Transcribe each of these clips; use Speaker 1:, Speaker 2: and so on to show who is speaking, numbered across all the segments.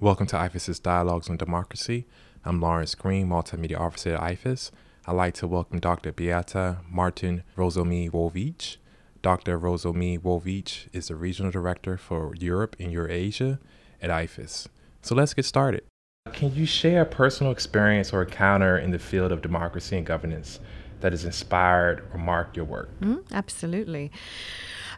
Speaker 1: Welcome to IFES's Dialogues on Democracy. I'm Lawrence Green, Multimedia Officer at IFES. I'd like to welcome Dr. Beata Martin Rozumiłowicz. Dr. Rozumiłowicz is the Regional Director for Europe and Eurasia at IFES. So let's get started. Can you share a personal experience or encounter in the field of democracy and governance that has inspired or marked your work?
Speaker 2: Mm, absolutely.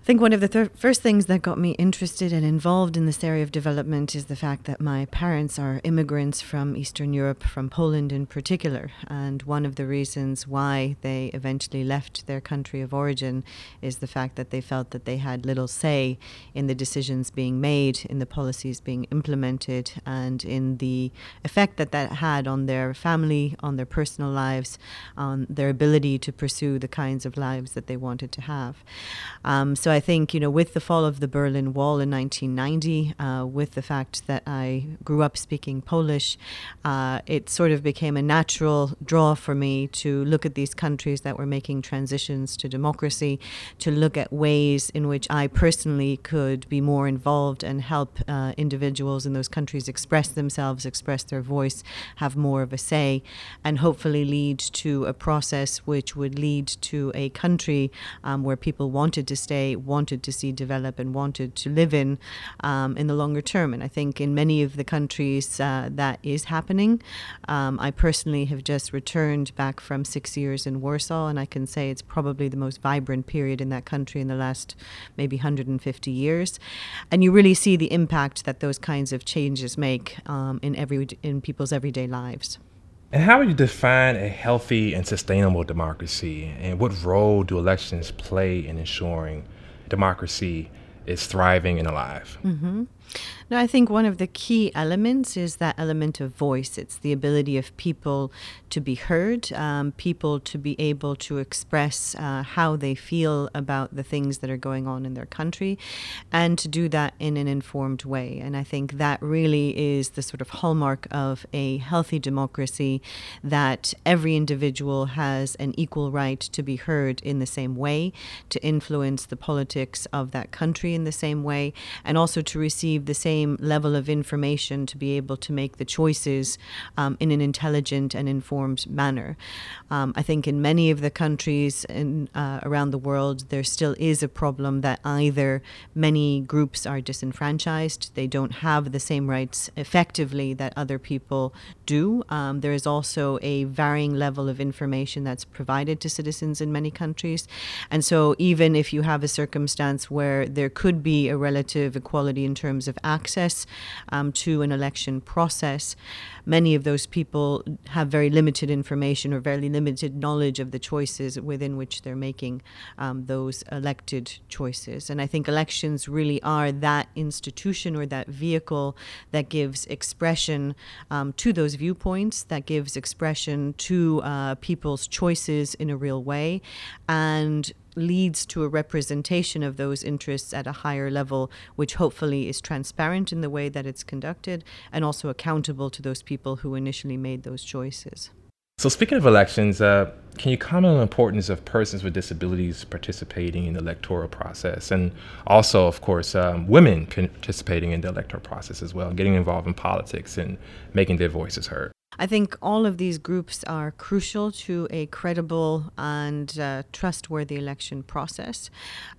Speaker 2: I think one of the th- first things that got me interested and involved in this area of development is the fact that my parents are immigrants from Eastern Europe, from Poland in particular. And one of the reasons why they eventually left their country of origin is the fact that they felt that they had little say in the decisions being made, in the policies being implemented, and in the effect that that had on their family, on their personal lives, on their ability to pursue the kinds of lives that they wanted to have. Um, so I think, you know, with the fall of the Berlin Wall in 1990, uh, with the fact that I grew up speaking Polish, uh, it sort of became a natural draw for me to look at these countries that were making transitions to democracy, to look at ways in which I personally could be more involved and help uh, individuals in those countries express themselves, express their voice, have more of a say, and hopefully lead to a process which would lead to a country um, where people wanted to stay, wanted to see develop and wanted to live in um, in the longer term. And I think in many of the countries uh, that is happening. Um, I personally have just returned back from six years in Warsaw, and I can say it's probably the most vibrant period in that country in the last maybe 150 years. And you really see the impact that those kinds of changes make um, in every in people's everyday lives.
Speaker 1: And how would you define a healthy and sustainable democracy? And what role do elections play in ensuring democracy is thriving and alive?
Speaker 2: Mm-hmm. No, I think one of the key elements is that element of voice. It's the ability of people to be heard, um, people to be able to express uh, how they feel about the things that are going on in their country, and to do that in an informed way. And I think that really is the sort of hallmark of a healthy democracy that every individual has an equal right to be heard in the same way, to influence the politics of that country in the same way, and also to receive the same same level of information to be able to make the choices um, in an intelligent and informed manner. Um, I think in many of the countries in, uh, around the world, there still is a problem that either many groups are disenfranchised, they don't have the same rights effectively that other people do. Um, there is also a varying level of information that's provided to citizens in many countries. And so, even if you have a circumstance where there could be a relative equality in terms of access, access um, to an election process, many of those people have very limited information or very limited knowledge of the choices within which they're making um, those elected choices. And I think elections really are that institution or that vehicle that gives expression um, to those viewpoints, that gives expression to uh, people's choices in a real way, and leads to a representation of those interests at a higher level, which hopefully is transparent in the way that it's conducted and also accountable to those people who initially made those choices.
Speaker 1: So, speaking of elections, uh, can you comment on the importance of persons with disabilities participating in the electoral process, and also, of course, um, women participating in the electoral process as well, getting involved in politics and making their voices heard?
Speaker 2: I think all of these groups are crucial to a credible and uh, trustworthy election process.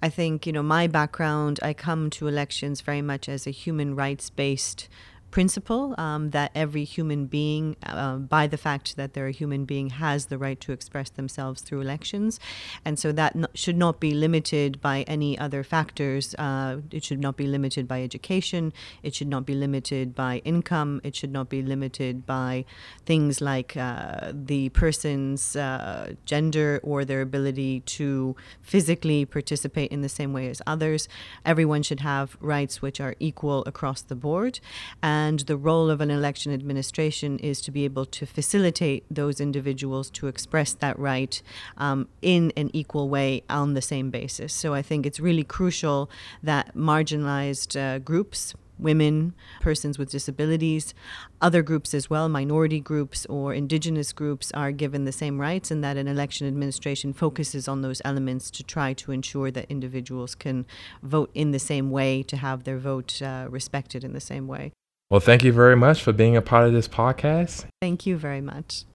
Speaker 2: I think, you know, my background, I come to elections very much as a human rights based principle um, that every human being, uh, by the fact that they're a human being, has the right to express themselves through elections. And so that should not be limited by any other factors. Uh, it should not be limited by education. It should not be limited by income. It should not be limited by things like uh, the person's uh, gender or their ability to physically participate in the same way as others. Everyone should have rights which are equal across the board. And and the role of an election administration is to be able to facilitate those individuals to express that right um, in an equal way on the same basis. So I think it's really crucial that marginalized uh, groups, women, persons with disabilities, other groups as well, minority groups or indigenous groups, are given the same rights, and that an election administration focuses on those elements to try to ensure that individuals can vote in the same way, to have their vote uh, respected in the same way.
Speaker 1: Well, thank you very much for being a part of this podcast.
Speaker 2: Thank you very much.